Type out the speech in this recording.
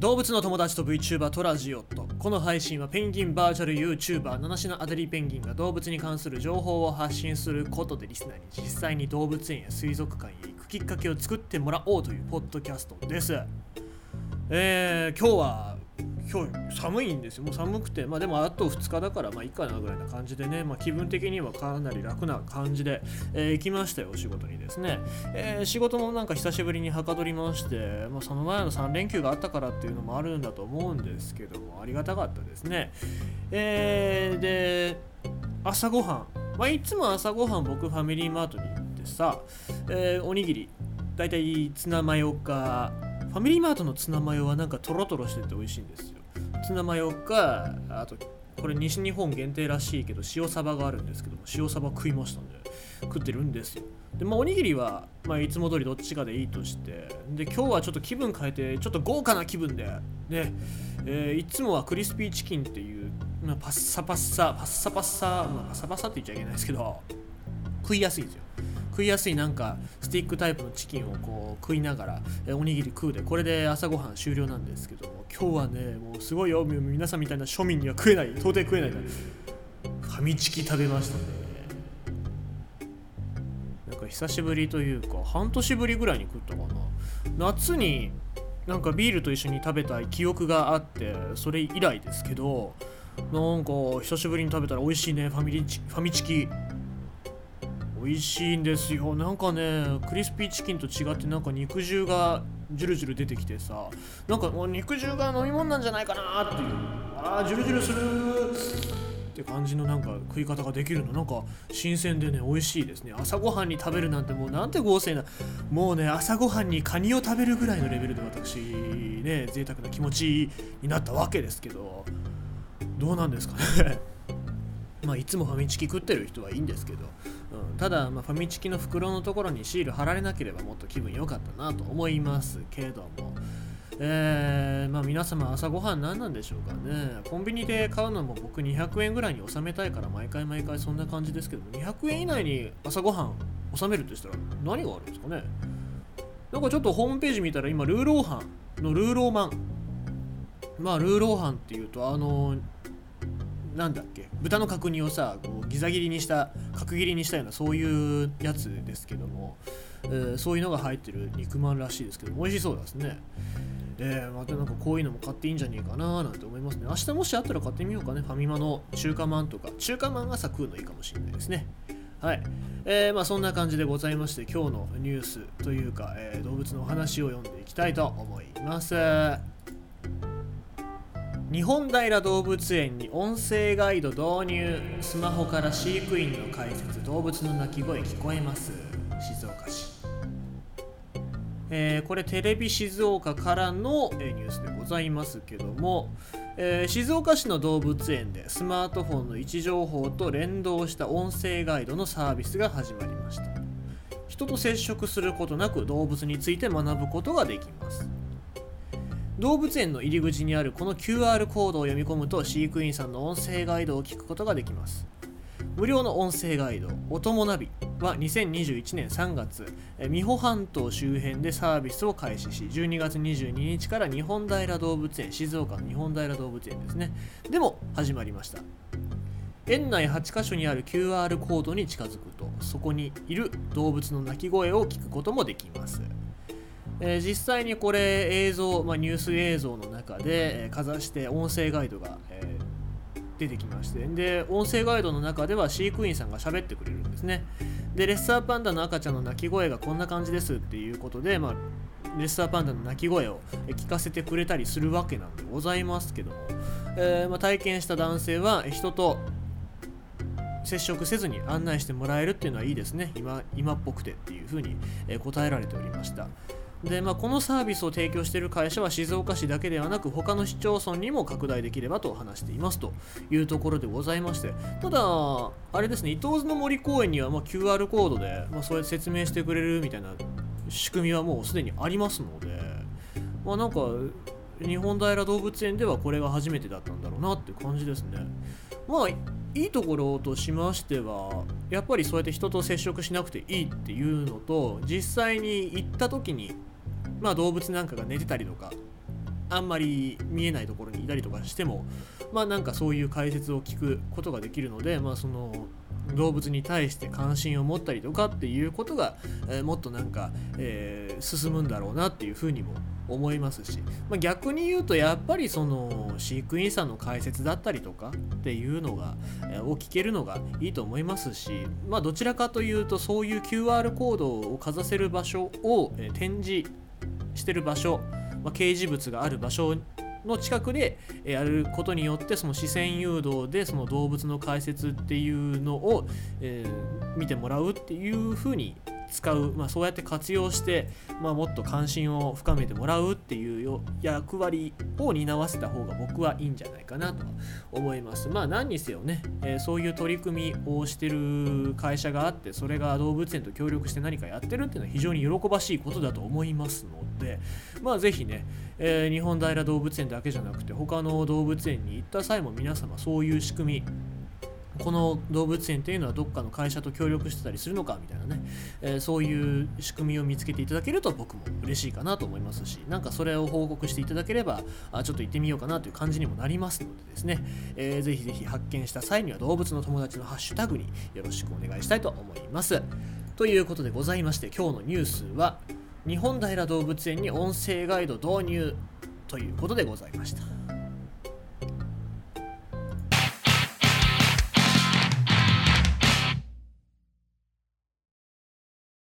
動物の友達と VTuber トラジオットこの配信はペンギンバーチャル YouTuber 七種アデリーペンギンが動物に関する情報を発信することでリスナーに実際に動物園や水族館へ行くきっかけを作ってもらおうというポッドキャストです。えー、今日は今日寒いんですよ。もう寒くて。まあでもあと2日だからまあいいかなぐらいな感じでね、まあ、気分的にはかなり楽な感じで、えー、行きましたよお仕事にですね、えー、仕事もなんか久しぶりにはかどりまして、まあ、その前の3連休があったからっていうのもあるんだと思うんですけどもありがたかったですね。えー、で朝ごはん。まあいつも朝ごはん僕ファミリーマートに行ってさ、え、おにぎり。だいたいツナマヨかファミリーマートのツナマヨはなんかトロトロしてて美味しいんですよ。ツナマヨかあとこれ西日本限定らしいけど塩サバがあるんですけども塩サバ食いましたんで食ってるんですよ。でまあおにぎりは、まあ、いつも通りどっちかでいいとしてで今日はちょっと気分変えてちょっと豪華な気分でね、えー、いつもはクリスピーチキンっていう、まあ、パッサパッサパッサパッサ、まあ、パッサパッサって言っちゃいけないですけど食いやすいんですよ。食いやすいなんかスティックタイプのチキンをこう食いながら、えおにぎり食うでこれで朝ごはん終了なんですけども今日はねもうすごいよ皆さんみたいな庶民には食えない到底食えないから。ファミチキ食べましたね。なんか久しぶりというか半年ぶりぐらいに食ったかな。夏になんかビールと一緒に食べた記憶があってそれ以来ですけどなんか久しぶりに食べたら美味しいねファミリチファミチキ美味しいんですよ。なんかねクリスピーチキンと違ってなんか肉汁がジュルジュル出てきてさ。なんかもう肉汁が飲み物なんじゃないかなっていう。ああジュルジュルする。って感じのなんか食い方ができるの。なんか新鮮でね美味しいですね。朝ごはんに食べるなんてもうなんて豪勢な。もうね朝ごはんにカニを食べるぐらいのレベルで私ね贅沢な気持ちになったわけですけど。どうなんですかね。まあいつもファミチキ食ってる人はいいんですけど、ただ、まあ、ファミチキの袋のところにシール貼られなければもっと気分良かったなと思いますけども、えー、まあ、皆様朝ごはん何なんでしょうかね。コンビニで買うのも僕200円ぐらいに収めたいから毎回毎回そんな感じですけども。200円以内に朝ごはん収めるとしたら何があるんですかね。なんかちょっとホームページ見たら今ルーローハンのルーローマン。まあルーローハンっていうとあのなんだっけ？豚の角煮をさこうギザ切りにした角切りにしたようなそういうやつですけども、えー、そういうのが入ってる肉まんらしいですけども美味しそうですね。えー、またなんかこういうのも買っていいんじゃねえかななんて思いますね。明日もしあったら買ってみようかね。ファミマの中華まんとか。中華まん朝食うのいいかもしれないですね。はい、えー、まあそんな感じでございまして今日のニュースというか、えー、動物のお話を読んでいきたいと思います。日本平動物園に音声ガイド導入。スマホから飼育員の解説動物の鳴き声聞こえます。静岡市。えー、これテレビ静岡からの、えー、ニュースでございますけども、えー、静岡市の動物園でスマートフォンの位置情報と連動した音声ガイドのサービスが始まりました。人と接触することなく動物について学ぶことができます。動物園の入り口にあるこの QR コードを読み込むと飼育員さんの音声ガイドを聞くことができます。無料の音声ガイド「おともナビ」は2021年3月美保半島周辺でサービスを開始し12月22日から日本平動物園静岡の日本平動物園ですね。でも始まりました。園内8カ所にある QR コードに近づくとそこにいる動物の鳴き声を聞くこともできます。えー、実際にこれ映像、まあ、ニュース映像の中で、えー、かざして音声ガイドが、えー、出てきましてで音声ガイドの中では飼育員さんが喋ってくれるんですね。でレッサーパンダの赤ちゃんの鳴き声がこんな感じですっていうことで、まあ、レッサーパンダの鳴き声を聞かせてくれたりするわけなんでございますけども、えまあ、体験した男性は人と接触せずに案内してもらえるっていうのはいいですね。今今っぽくてっていうふうに答えられておりました。で、まあ、このサービスを提供している会社は静岡市だけではなく他の市町村にも拡大できればと話していますというところでございましてただあれですね伊東津の森公園にはま QR コードで、まあ、そうやって説明してくれるみたいな仕組みはもうすでにありますのでまあなんか日本平動物園ではこれが初めてだったんだろうなって感じですね。まあいいところとしましてはやっぱりそうやって人と接触しなくていいっていうのと実際に行った時にまあ、動物なんかが寝てたりとかあんまり見えないところにいたりとかしてもまあなんかそういう解説を聞くことができるのでまあその動物に対して関心を持ったりとかっていうことが、えー、もっとなんか、えー、進むんだろうなっていうふうにも思いますし、まあ、逆に言うとやっぱりその飼育員さんの解説だったりとかっていうのが、えー、を聞けるのがいいと思いますし、まあ、どちらかというとそういう QR コードをかざせる場所を、え展示してる場所、まあ、掲示物がある場所の近くでやることによってその視線誘導でその動物の解説っていうのを、えー、見てもらうっていうふうに使う、まあ、そうやって活用して、まあ、もっと関心を深めてもらうっていう役割を担わせた方が僕はいいんじゃないかなと思います。まあ何にせよね、えー、そういう取り組みをしてる会社があってそれが動物園と協力して何かやってるっていうのは非常に喜ばしいことだと思いますのでまあ是非ね、えー、日本平動物園だけじゃなくて他の動物園に行った際も皆様そういう仕組みこの動物園っていうのはどっかの会社と協力してたりするのかみたいなね、えー、そういう仕組みを見つけていただけると僕も嬉しいかなと思いますしなんかそれを報告していただければあちょっと行ってみようかなという感じにもなりますのでですね、えー、ぜひぜひ発見した際には動物の友達のハッシュタグによろしくお願いしたいと思います。ということでございまして今日のニュースは日本平動物園に音声ガイド導入ということでございました。